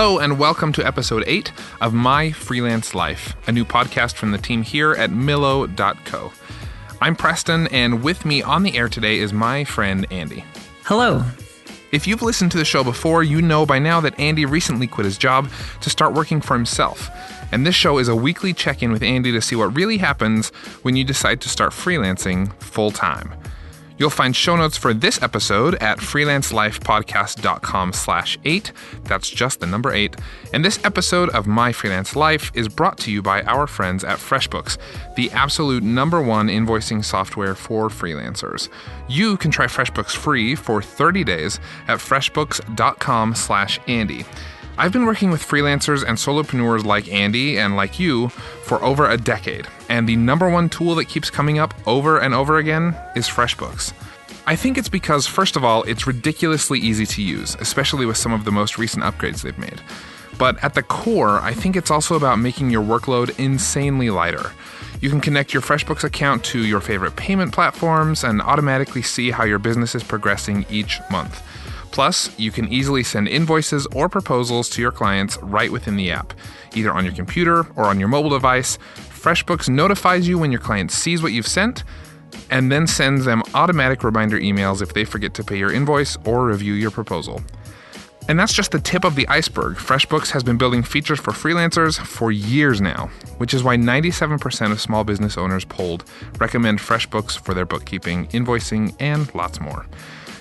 Hello, and welcome to episode 8 of My Freelance Life, a new podcast from the team here at Millo.co. I'm Preston, and with me on the air today is my friend Andy. Hello. If you've listened to the show before, you know by now that Andy recently quit his job to start working for himself. And this show is a weekly check in with Andy to see what really happens when you decide to start freelancing full time. You'll find show notes for this episode at freelancelifepodcast.com slash eight. That's just the number eight. And this episode of My Freelance Life is brought to you by our friends at FreshBooks, the absolute number one invoicing software for freelancers. You can try FreshBooks free for 30 days at freshbooks.com slash Andy. I've been working with freelancers and solopreneurs like Andy and like you for over a decade, and the number one tool that keeps coming up over and over again is FreshBooks. I think it's because, first of all, it's ridiculously easy to use, especially with some of the most recent upgrades they've made. But at the core, I think it's also about making your workload insanely lighter. You can connect your FreshBooks account to your favorite payment platforms and automatically see how your business is progressing each month. Plus, you can easily send invoices or proposals to your clients right within the app, either on your computer or on your mobile device. FreshBooks notifies you when your client sees what you've sent and then sends them automatic reminder emails if they forget to pay your invoice or review your proposal. And that's just the tip of the iceberg. FreshBooks has been building features for freelancers for years now, which is why 97% of small business owners polled recommend FreshBooks for their bookkeeping, invoicing, and lots more.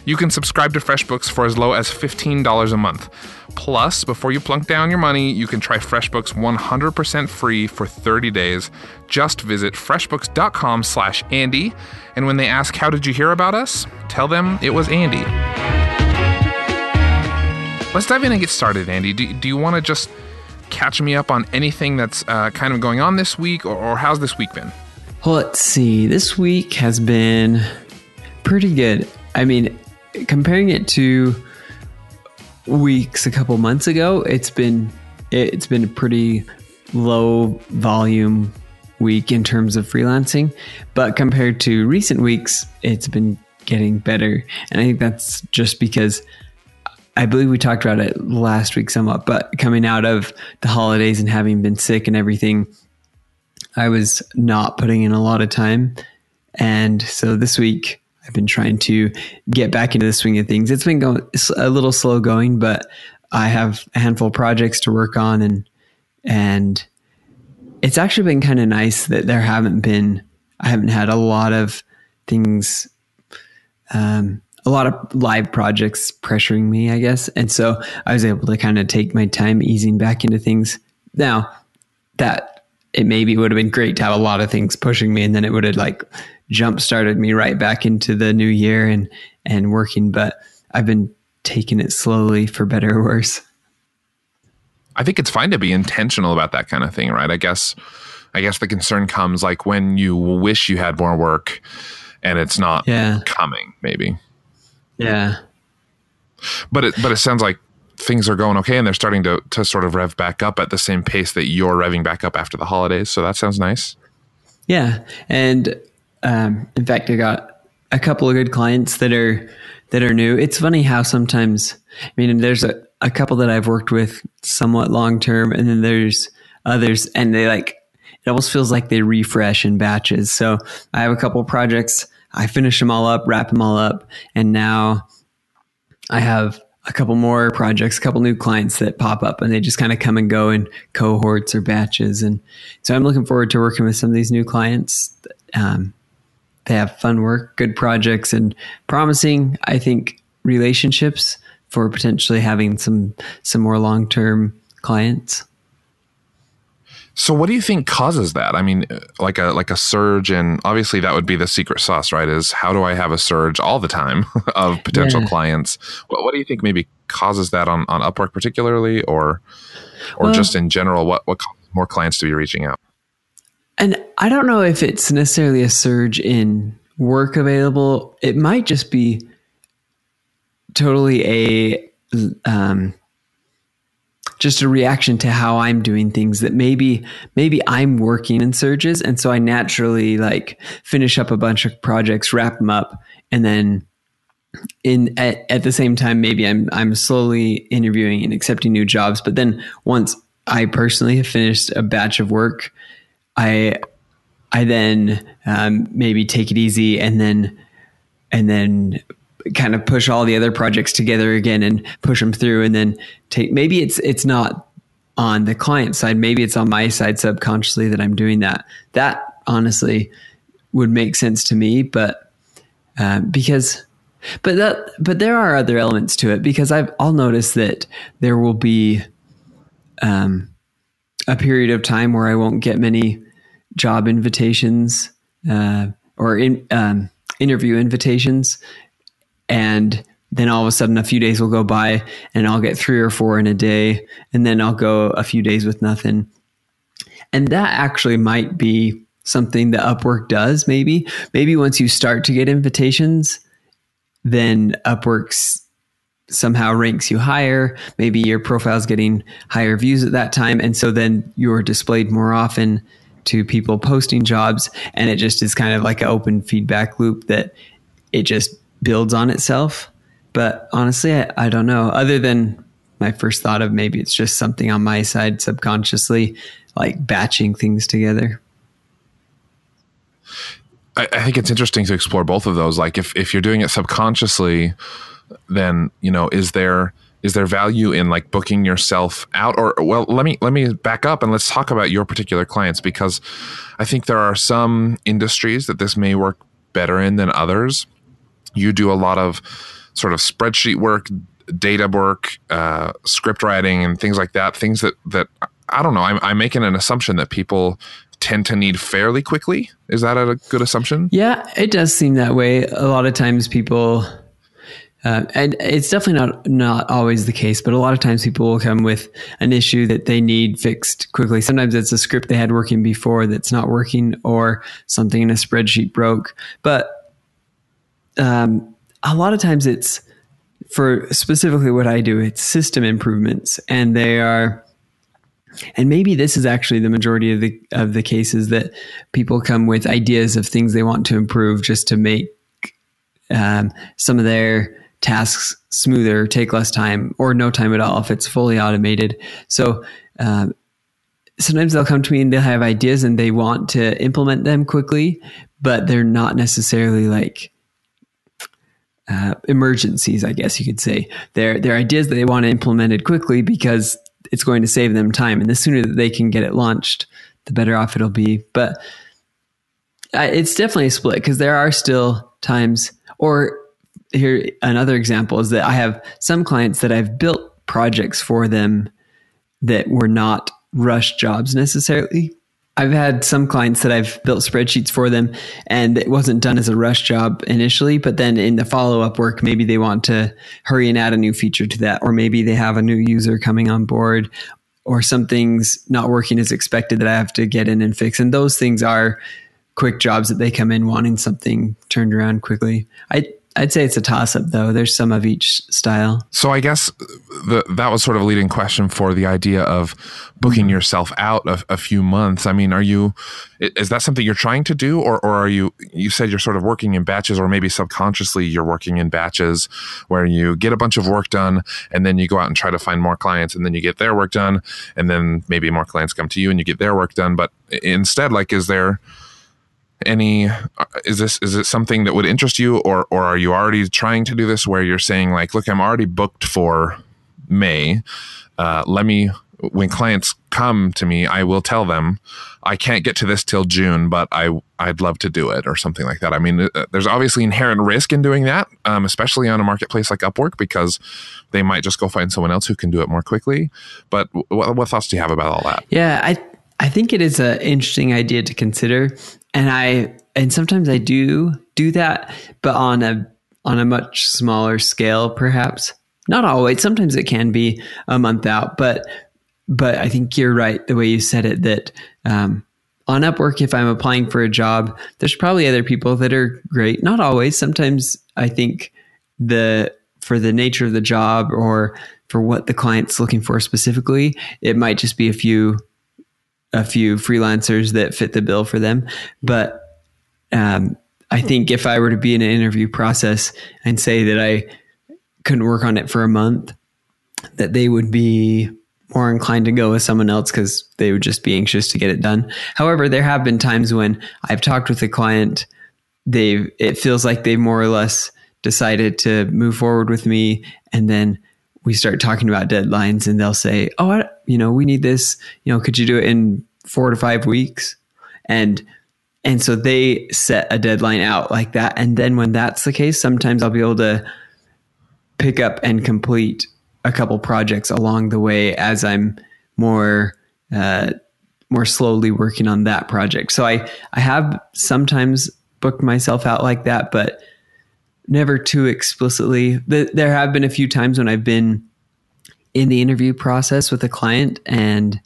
You can subscribe to FreshBooks for as low as $15 a month. Plus, before you plunk down your money, you can try FreshBooks 100% free for 30 days. Just visit freshbooks.com slash Andy, and when they ask, how did you hear about us? Tell them it was Andy. Let's dive in and get started, Andy. Do, do you want to just catch me up on anything that's uh, kind of going on this week, or, or how's this week been? Well, let's see. This week has been pretty good. I mean, comparing it to weeks a couple months ago, it's been it's been a pretty low volume week in terms of freelancing, but compared to recent weeks, it's been getting better. And I think that's just because I believe we talked about it last week somewhat, but coming out of the holidays and having been sick and everything, I was not putting in a lot of time. And so this week I've been trying to get back into the swing of things. It's been going a little slow going, but I have a handful of projects to work on and and it's actually been kind of nice that there haven't been I haven't had a lot of things um, a lot of live projects pressuring me, I guess. And so I was able to kind of take my time easing back into things. Now, that it maybe would have been great to have a lot of things pushing me and then it would have like jump started me right back into the new year and and working. But I've been taking it slowly for better or worse. I think it's fine to be intentional about that kind of thing, right? I guess I guess the concern comes like when you wish you had more work and it's not yeah. coming, maybe. Yeah. But it but it sounds like things are going okay and they're starting to to sort of rev back up at the same pace that you're revving back up after the holidays. So that sounds nice. Yeah. And um, in fact, I got a couple of good clients that are that are new. It's funny how sometimes I mean, there's a, a couple that I've worked with somewhat long term, and then there's others, and they like it almost feels like they refresh in batches. So I have a couple of projects. I finish them all up, wrap them all up, and now I have a couple more projects, a couple new clients that pop up and they just kind of come and go in cohorts or batches. And so I'm looking forward to working with some of these new clients. Um, they have fun work, good projects, and promising, I think, relationships for potentially having some some more long term clients. So, what do you think causes that? I mean, like a like a surge, and obviously that would be the secret sauce, right? Is how do I have a surge all the time of potential yeah. clients? What, what do you think maybe causes that on on Upwork particularly, or or well, just in general? What what causes more clients to be reaching out? And I don't know if it's necessarily a surge in work available. It might just be totally a um, just a reaction to how I'm doing things that maybe maybe I'm working in surges and so I naturally like finish up a bunch of projects, wrap them up and then in at, at the same time maybe I'm I'm slowly interviewing and accepting new jobs but then once I personally have finished a batch of work I I then um, maybe take it easy and then and then kind of push all the other projects together again and push them through and then take maybe it's it's not on the client side. Maybe it's on my side subconsciously that I'm doing that. That honestly would make sense to me but uh, because but that but there are other elements to it because I've I'll notice that there will be um, a period of time where I won't get many job invitations uh, or in, um, interview invitations, and then all of a sudden a few days will go by and I'll get three or four in a day, and then I'll go a few days with nothing, and that actually might be something that Upwork does. Maybe maybe once you start to get invitations, then Upworks somehow ranks you higher. Maybe your profile's getting higher views at that time. And so then you're displayed more often to people posting jobs. And it just is kind of like an open feedback loop that it just builds on itself. But honestly, I, I don't know. Other than my first thought of maybe it's just something on my side subconsciously, like batching things together. I, I think it's interesting to explore both of those. Like if, if you're doing it subconsciously, then, you know, is there is there value in like booking yourself out? Or well let me let me back up and let's talk about your particular clients because i think there are some industries that this may work better in than others. You do a lot of sort of spreadsheet work data work uh, script writing and things like that things that that i don't know I'm, I'm making an assumption that people tend to need fairly quickly. Is that a good assumption? Yeah it does seem that way. A lot of times people uh, and it's definitely not not always the case, but a lot of times people will come with an issue that they need fixed quickly. Sometimes it's a script they had working before that's not working, or something in a spreadsheet broke. But um, a lot of times it's for specifically what I do. It's system improvements, and they are. And maybe this is actually the majority of the of the cases that people come with ideas of things they want to improve just to make um, some of their tasks smoother, take less time, or no time at all if it's fully automated. So um, sometimes they'll come to me and they'll have ideas and they want to implement them quickly, but they're not necessarily like uh, emergencies, I guess you could say. They're, they're ideas that they want implemented quickly because it's going to save them time. And the sooner that they can get it launched, the better off it'll be. But it's definitely a split because there are still times, or here another example is that I have some clients that I've built projects for them that were not rush jobs necessarily. I've had some clients that I've built spreadsheets for them and it wasn't done as a rush job initially, but then in the follow up work, maybe they want to hurry and add a new feature to that, or maybe they have a new user coming on board, or something's not working as expected that I have to get in and fix. And those things are quick jobs that they come in wanting something turned around quickly. I, I'd say it's a toss up though. There's some of each style. So I guess the, that was sort of a leading question for the idea of booking mm-hmm. yourself out a, a, few months. I mean, are you, is that something you're trying to do or, or are you, you said you're sort of working in batches or maybe subconsciously you're working in batches where you get a bunch of work done and then you go out and try to find more clients and then you get their work done and then maybe more clients come to you and you get their work done. But instead, like, is there, any is this is it something that would interest you or or are you already trying to do this where you're saying like look i'm already booked for may uh, let me when clients come to me i will tell them i can't get to this till june but i i'd love to do it or something like that. I mean uh, there's obviously inherent risk in doing that um, especially on a marketplace like upwork because they might just go find someone else who can do it more quickly. But what, what thoughts do you have about all that? Yeah i I think it is an interesting idea to consider and I and sometimes I do do that, but on a on a much smaller scale, perhaps. Not always. Sometimes it can be a month out, but but I think you're right the way you said it that um, on Upwork, if I'm applying for a job, there's probably other people that are great. Not always. Sometimes I think the for the nature of the job or for what the client's looking for specifically, it might just be a few a few freelancers that fit the bill for them. But um, I think if I were to be in an interview process and say that I couldn't work on it for a month, that they would be more inclined to go with someone else because they would just be anxious to get it done. However, there have been times when I've talked with a client, they've it feels like they've more or less decided to move forward with me, and then we start talking about deadlines, and they'll say, "Oh, I, you know, we need this. You know, could you do it in four to five weeks?" And and so they set a deadline out like that, and then when that's the case, sometimes I'll be able to pick up and complete a couple projects along the way as I'm more uh, more slowly working on that project. So I I have sometimes booked myself out like that, but never too explicitly. There have been a few times when I've been in the interview process with a client, and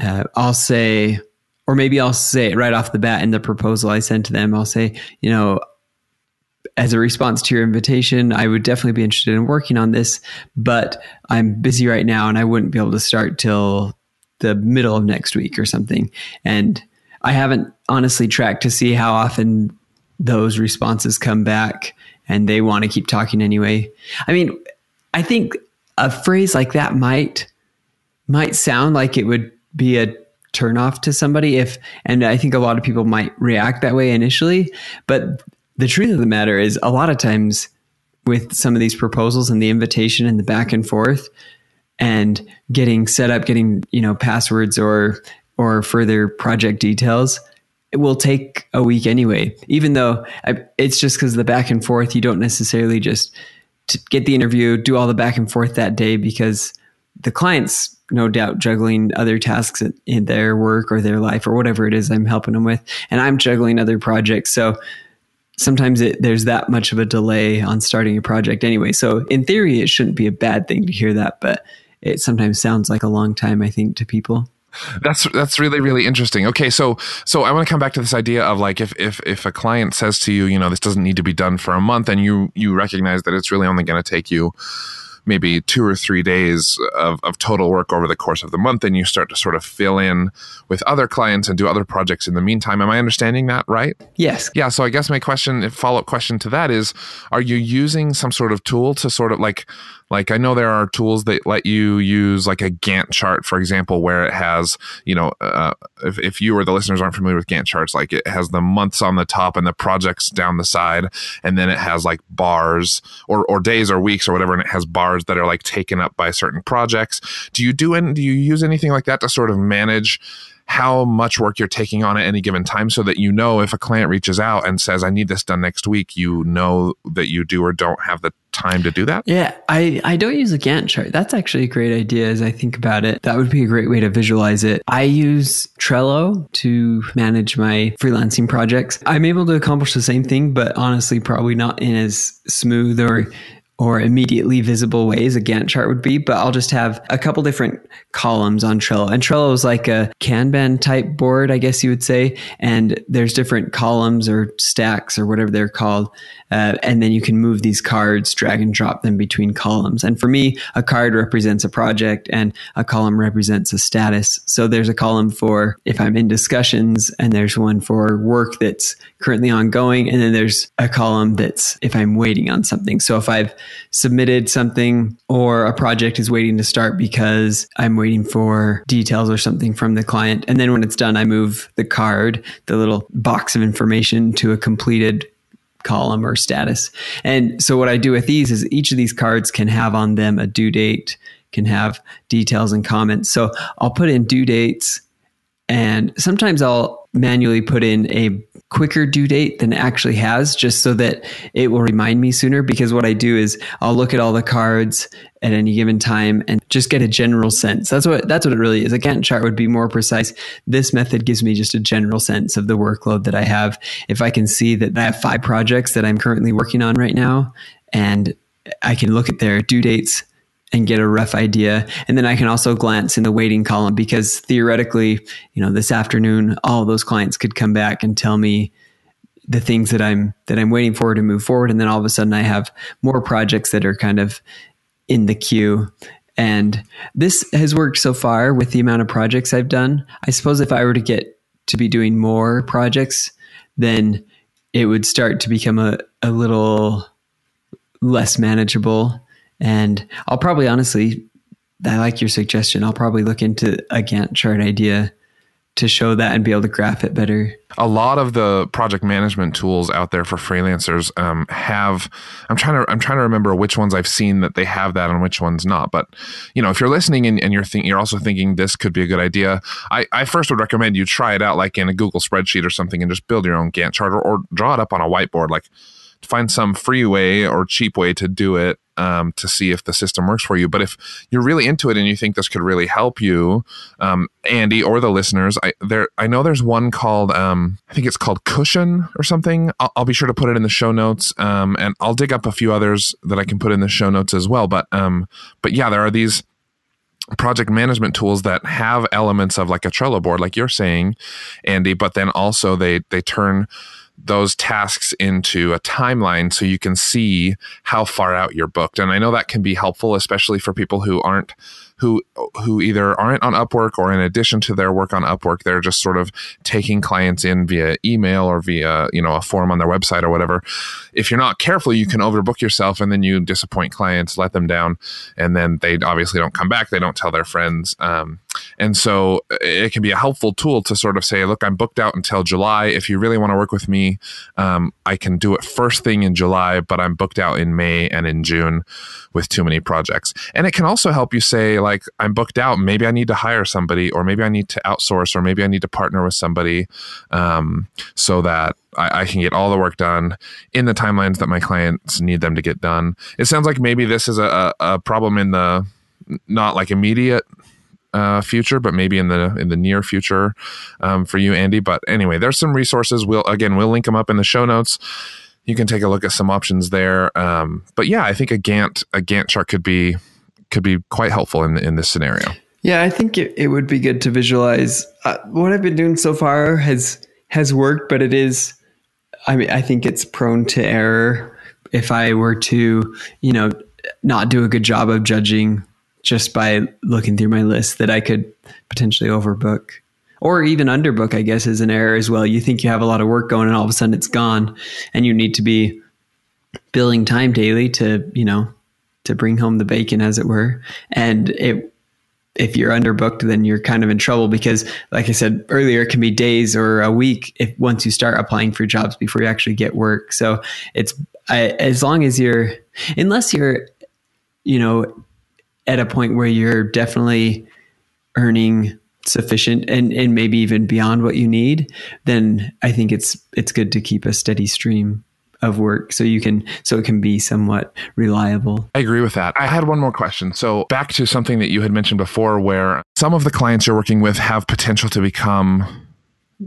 uh, I'll say, or maybe I'll say it right off the bat in the proposal I send to them. I'll say, you know, as a response to your invitation, I would definitely be interested in working on this, but I'm busy right now and I wouldn't be able to start till the middle of next week or something. And I haven't honestly tracked to see how often those responses come back and they want to keep talking anyway. I mean, I think a phrase like that might might sound like it would be a turnoff to somebody if and I think a lot of people might react that way initially, but the truth of the matter is a lot of times with some of these proposals and the invitation and the back and forth and getting set up getting you know passwords or or further project details it will take a week anyway even though I, it's just because the back and forth you don't necessarily just get the interview do all the back and forth that day because the client's no doubt juggling other tasks in their work or their life or whatever it is i'm helping them with and i'm juggling other projects so sometimes it, there's that much of a delay on starting a project anyway. So in theory, it shouldn't be a bad thing to hear that, but it sometimes sounds like a long time, I think, to people. That's that's really really interesting. Okay, so so I want to come back to this idea of like if if if a client says to you, you know, this doesn't need to be done for a month, and you you recognize that it's really only going to take you maybe two or three days of, of total work over the course of the month and you start to sort of fill in with other clients and do other projects in the meantime. Am i understanding that right? Yes. Yeah so i guess my question follow-up question to that is are you using some sort of tool to sort of like like I know there are tools that let you use like a Gantt chart, for example, where it has, you know, uh, if, if you or the listeners aren't familiar with Gantt charts, like it has the months on the top and the projects down the side. And then it has like bars or, or days or weeks or whatever. And it has bars that are like taken up by certain projects. Do you do any, do you use anything like that to sort of manage how much work you're taking on at any given time so that you know if a client reaches out and says, I need this done next week, you know that you do or don't have the time to do that? Yeah, I, I don't use a Gantt chart. That's actually a great idea as I think about it. That would be a great way to visualize it. I use Trello to manage my freelancing projects. I'm able to accomplish the same thing, but honestly, probably not in as smooth or or immediately visible ways a Gantt chart would be, but I'll just have a couple different columns on Trello. And Trello is like a Kanban type board, I guess you would say. And there's different columns or stacks or whatever they're called. Uh, and then you can move these cards, drag and drop them between columns. And for me, a card represents a project and a column represents a status. So there's a column for if I'm in discussions and there's one for work that's currently ongoing. And then there's a column that's if I'm waiting on something. So if I've submitted something or a project is waiting to start because I'm waiting for details or something from the client. And then when it's done, I move the card, the little box of information to a completed column or status. And so what I do with these is each of these cards can have on them a due date, can have details and comments. So I'll put in due dates and sometimes I'll manually put in a quicker due date than it actually has just so that it will remind me sooner because what I do is I'll look at all the cards at any given time and just get a general sense. That's what that's what it really is. A Gantt chart would be more precise. This method gives me just a general sense of the workload that I have. If I can see that I have five projects that I'm currently working on right now and I can look at their due dates and get a rough idea. And then I can also glance in the waiting column because theoretically, you know, this afternoon, all those clients could come back and tell me the things that I'm that I'm waiting for to move forward. And then all of a sudden I have more projects that are kind of in the queue. And this has worked so far with the amount of projects I've done. I suppose if I were to get to be doing more projects, then it would start to become a, a little less manageable. And I'll probably honestly, I like your suggestion. I'll probably look into a Gantt chart idea to show that and be able to graph it better. A lot of the project management tools out there for freelancers um, have. I'm trying to. I'm trying to remember which ones I've seen that they have that and which ones not. But you know, if you're listening and, and you're thinking, you're also thinking this could be a good idea. I, I first would recommend you try it out, like in a Google spreadsheet or something, and just build your own Gantt chart or, or draw it up on a whiteboard. Like find some free way or cheap way to do it um, to see if the system works for you. But if you're really into it and you think this could really help you, um, Andy or the listeners, I there I know there's one called um, I think it's called Cushion or something. I'll, I'll, be sure to put it in the show notes, um, and I'll dig up a few others that I can put in the show notes as well. But um, but yeah, there are these project management tools that have elements of like a Trello board, like you're saying, Andy, but then also they they turn those tasks into a timeline so you can see how far out you're booked. And I know that can be helpful, especially for people who aren't who who either aren't on Upwork or in addition to their work on Upwork, they're just sort of taking clients in via email or via you know a form on their website or whatever. If you're not careful, you can overbook yourself and then you disappoint clients, let them down, and then they obviously don't come back. They don't tell their friends, um, and so it can be a helpful tool to sort of say, look, I'm booked out until July. If you really want to work with me, um, I can do it first thing in July, but I'm booked out in May and in June with too many projects. And it can also help you say, like, I'm booked out. Maybe I need to hire somebody, or maybe I need to outsource, or maybe I need to partner with somebody um, so that I, I, can get all the work done in the timelines that my clients need them to get done. It sounds like maybe this is a, a problem in the not like immediate uh, future, but maybe in the in the near future um, for you, Andy. But anyway, there's some resources. We'll again we'll link them up in the show notes you can take a look at some options there. Um, but yeah, I think a Gantt a Gantt chart could be could be quite helpful in in this scenario. Yeah, I think it, it would be good to visualize. Uh, what I've been doing so far has has worked, but it is. I mean, I think it's prone to error. If I were to, you know, not do a good job of judging just by looking through my list, that I could potentially overbook or even underbook, I guess, is an error as well. You think you have a lot of work going and all of a sudden it's gone and you need to be billing time daily to, you know, to bring home the bacon as it were. And it, if you're underbooked, then you're kind of in trouble because, like I said earlier, it can be days or a week if once you start applying for jobs before you actually get work. So it's I, as long as you're, unless you're, you know, at a point where you're definitely earning sufficient and, and maybe even beyond what you need, then I think it's it's good to keep a steady stream of work so you can so it can be somewhat reliable. I agree with that. I had one more question. So back to something that you had mentioned before where some of the clients you're working with have potential to become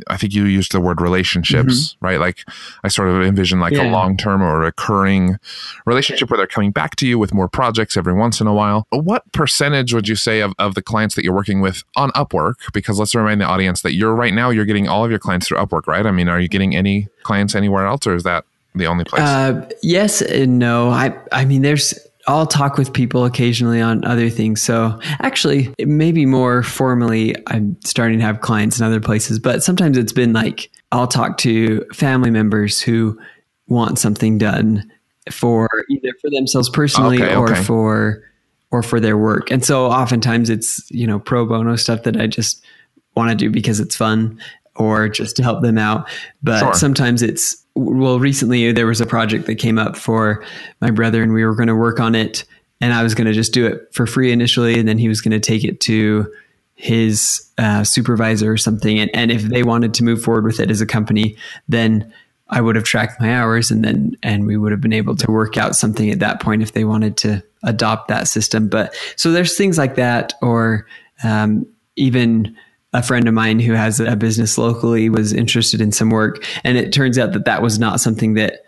I think you used the word relationships, mm-hmm. right? Like I sort of envision like yeah. a long term or recurring relationship where they're coming back to you with more projects every once in a while. What percentage would you say of, of the clients that you're working with on Upwork? Because let's remind the audience that you're right now, you're getting all of your clients through Upwork, right? I mean, are you getting any clients anywhere else or is that the only place? Uh, yes and no. I, I mean, there's, I'll talk with people occasionally on other things. So actually, maybe more formally, I'm starting to have clients in other places, but sometimes it's been like I'll talk to family members who want something done for either for themselves personally okay, or for or for their work. And so oftentimes it's, you know, pro bono stuff that I just want to do because it's fun or just to help them out. But sure. sometimes it's well, recently there was a project that came up for my brother, and we were going to work on it. And I was going to just do it for free initially, and then he was going to take it to his uh, supervisor or something. And, and if they wanted to move forward with it as a company, then I would have tracked my hours, and then and we would have been able to work out something at that point if they wanted to adopt that system. But so there's things like that, or um, even a friend of mine who has a business locally was interested in some work. And it turns out that that was not something that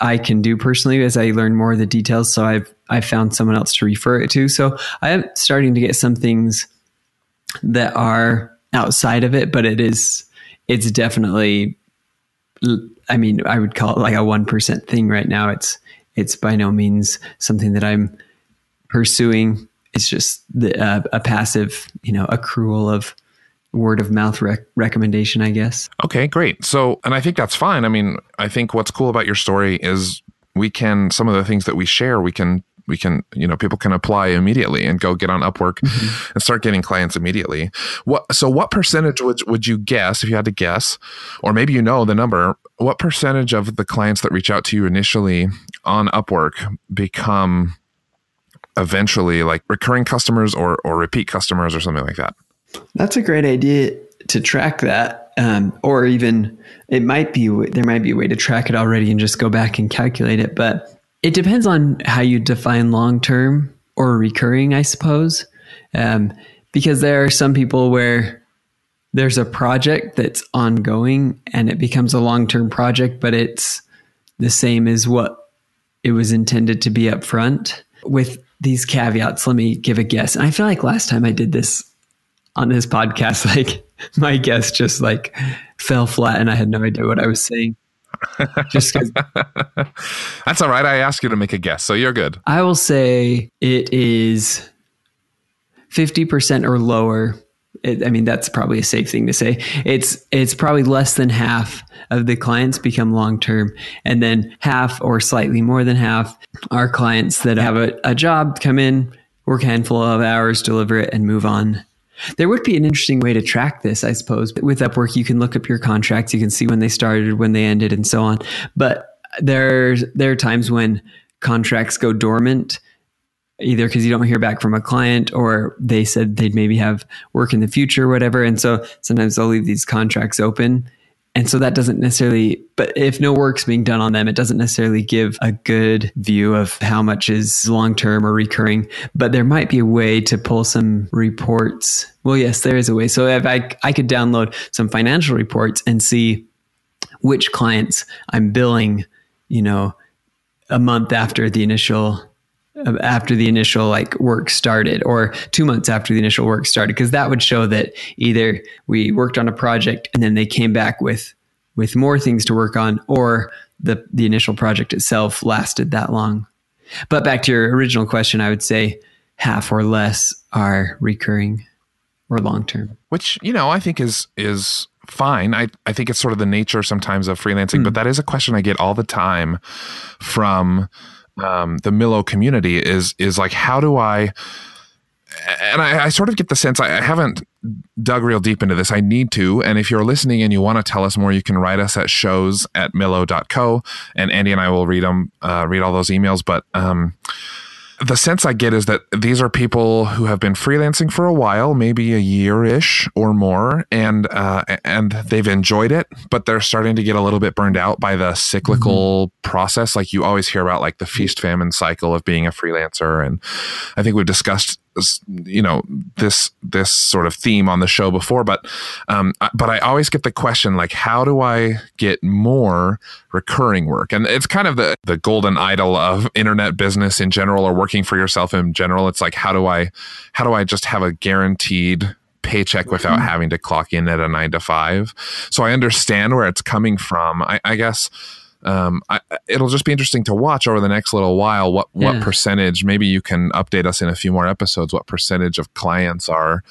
I can do personally as I learn more of the details. So I've I've found someone else to refer it to. So I am starting to get some things that are outside of it but it is it's definitely I mean I would call it like a 1% thing right now. It's it's by no means something that I'm pursuing. It's just the, uh, a passive you know accrual of word of mouth rec- recommendation, I guess. Okay, great. So, and I think that's fine. I mean, I think what's cool about your story is we can some of the things that we share, we can we can you know people can apply immediately and go get on Upwork mm-hmm. and start getting clients immediately. What so what percentage would would you guess if you had to guess, or maybe you know the number? What percentage of the clients that reach out to you initially on Upwork become eventually like recurring customers or or repeat customers or something like that? That's a great idea to track that, um, or even it might be there might be a way to track it already and just go back and calculate it. But it depends on how you define long term or recurring, I suppose, um, because there are some people where there's a project that's ongoing and it becomes a long term project, but it's the same as what it was intended to be up front. With these caveats, let me give a guess. And I feel like last time I did this on this podcast, like my guess just like fell flat and I had no idea what I was saying. Just That's all right. I asked you to make a guess, so you're good. I will say it is 50% or lower. It, I mean, that's probably a safe thing to say. It's it's probably less than half of the clients become long term, and then half or slightly more than half are clients that have a, a job, come in, work a handful of hours, deliver it, and move on there would be an interesting way to track this, I suppose. With Upwork, you can look up your contracts, you can see when they started, when they ended, and so on. But there's there are times when contracts go dormant, either because you don't hear back from a client or they said they'd maybe have work in the future or whatever. And so sometimes they'll leave these contracts open and so that doesn't necessarily, but if no work's being done on them, it doesn't necessarily give a good view of how much is long term or recurring. But there might be a way to pull some reports. Well, yes, there is a way. So if I, I could download some financial reports and see which clients I'm billing, you know, a month after the initial after the initial like work started or two months after the initial work started because that would show that either we worked on a project and then they came back with with more things to work on or the the initial project itself lasted that long. But back to your original question i would say half or less are recurring or long term which you know i think is is fine. I i think it's sort of the nature sometimes of freelancing mm. but that is a question i get all the time from um, the Millo community is is like how do I and I, I, sort of get the sense I, I haven't dug real deep into this. I need to. And if you're listening and you want to tell us more, you can write us at shows at millo.co and Andy and I will read them, uh, read all those emails. But, um, the sense I get is that these are people who have been freelancing for a while, maybe a year ish or more, and uh, and they've enjoyed it, but they're starting to get a little bit burned out by the cyclical mm-hmm. process. Like you always hear about, like the feast famine cycle of being a freelancer, and I think we've discussed you know this this sort of theme on the show before but um but i always get the question like how do i get more recurring work? And it's kind of the the golden idol of internet business in general or working for yourself in general. It's like how do i how do i just have a guaranteed paycheck without mm-hmm. having to clock in at a nine to five? So i understand where it's coming from. I, I guess um, I, it'll just be interesting to watch over the next little while what yeah. what percentage. Maybe you can update us in a few more episodes. What percentage of clients are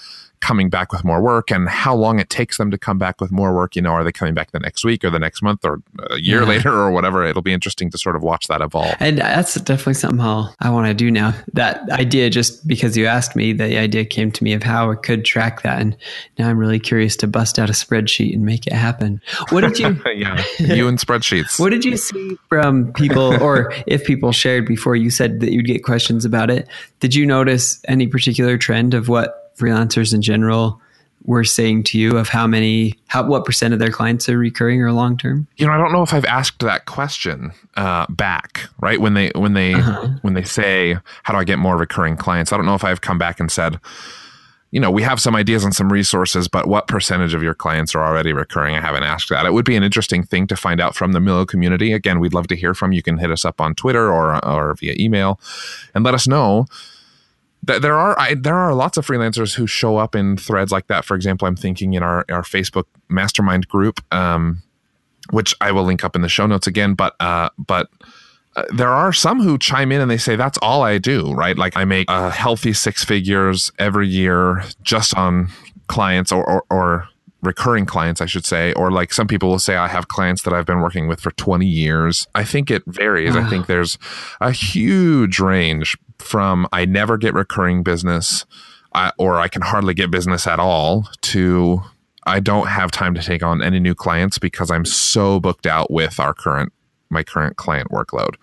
coming back with more work and how long it takes them to come back with more work. You know, are they coming back the next week or the next month or a year yeah. later or whatever? It'll be interesting to sort of watch that evolve. And that's definitely something I want to do now. That idea, just because you asked me, the idea came to me of how I could track that. And now I'm really curious to bust out a spreadsheet and make it happen. What did you? yeah, you and spreadsheets. what did you see from people, or if people shared before you said that you'd get questions about it? Did you notice any particular trend of what freelancers in general were saying to you of how many how what percent of their clients are recurring or long term you know i don't know if i've asked that question uh, back right? When they when they uh-huh. when they say how do i get more recurring clients? I don't know if i've come back and said you know we have some ideas and some resources but what percentage of your clients are already recurring? I haven't asked that. It would be an interesting thing to find out from the millo community. Again we'd love to hear from you can hit us up on twitter or or via email and let us know there are I, there are lots of freelancers who show up in threads like that. For example, I'm thinking in our our Facebook mastermind group, um, which I will link up in the show notes again. But uh, but uh, there are some who chime in and they say that's all I do, right? Like I make a healthy six figures every year just on clients or, or, or recurring clients, I should say, or like some people will say, I have clients that I've been working with for 20 years. I think it varies. Wow. I think there's a huge range from I never get recurring business or I can hardly get business at all to I don't have time to take on any new clients because I'm so booked out with our current my current client workload.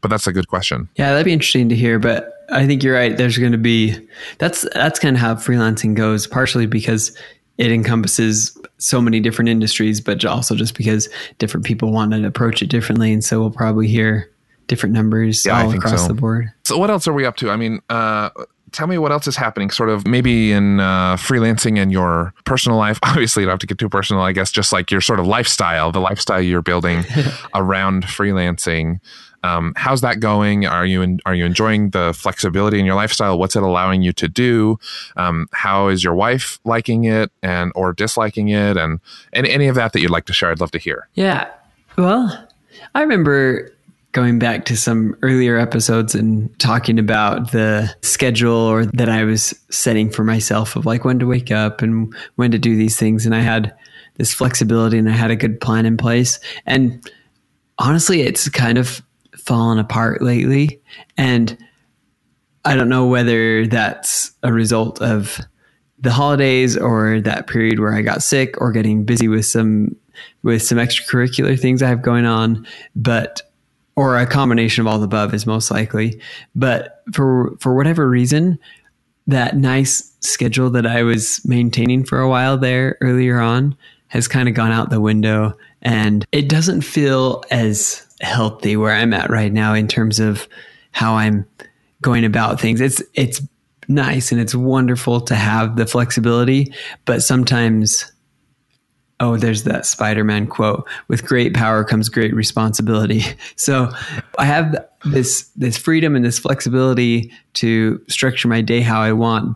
But that's a good question. Yeah, that'd be interesting to hear. But I think you're right. There's going to be that's that's kind of how freelancing goes. Partially because it encompasses so many different industries, but also just because different people want to approach it differently, and so we'll probably hear different numbers yeah, all across so. the board. So, what else are we up to? I mean, uh, tell me what else is happening, sort of maybe in uh, freelancing and your personal life. Obviously, you don't have to get too personal, I guess, just like your sort of lifestyle, the lifestyle you're building around freelancing. Um, how's that going? Are you in, are you enjoying the flexibility in your lifestyle? What's it allowing you to do? Um, how is your wife liking it and or disliking it? And, and any of that that you'd like to share, I'd love to hear. Yeah. Well, I remember going back to some earlier episodes and talking about the schedule or that I was setting for myself of like when to wake up and when to do these things. And I had this flexibility and I had a good plan in place. And honestly, it's kind of fallen apart lately. And I don't know whether that's a result of the holidays or that period where I got sick or getting busy with some with some extracurricular things I have going on. But or a combination of all the above is most likely. But for for whatever reason, that nice schedule that I was maintaining for a while there earlier on has kind of gone out the window and it doesn't feel as healthy where I'm at right now in terms of how I'm going about things. It's it's nice and it's wonderful to have the flexibility, but sometimes oh, there's that Spider Man quote with great power comes great responsibility. So I have this, this freedom and this flexibility to structure my day how I want,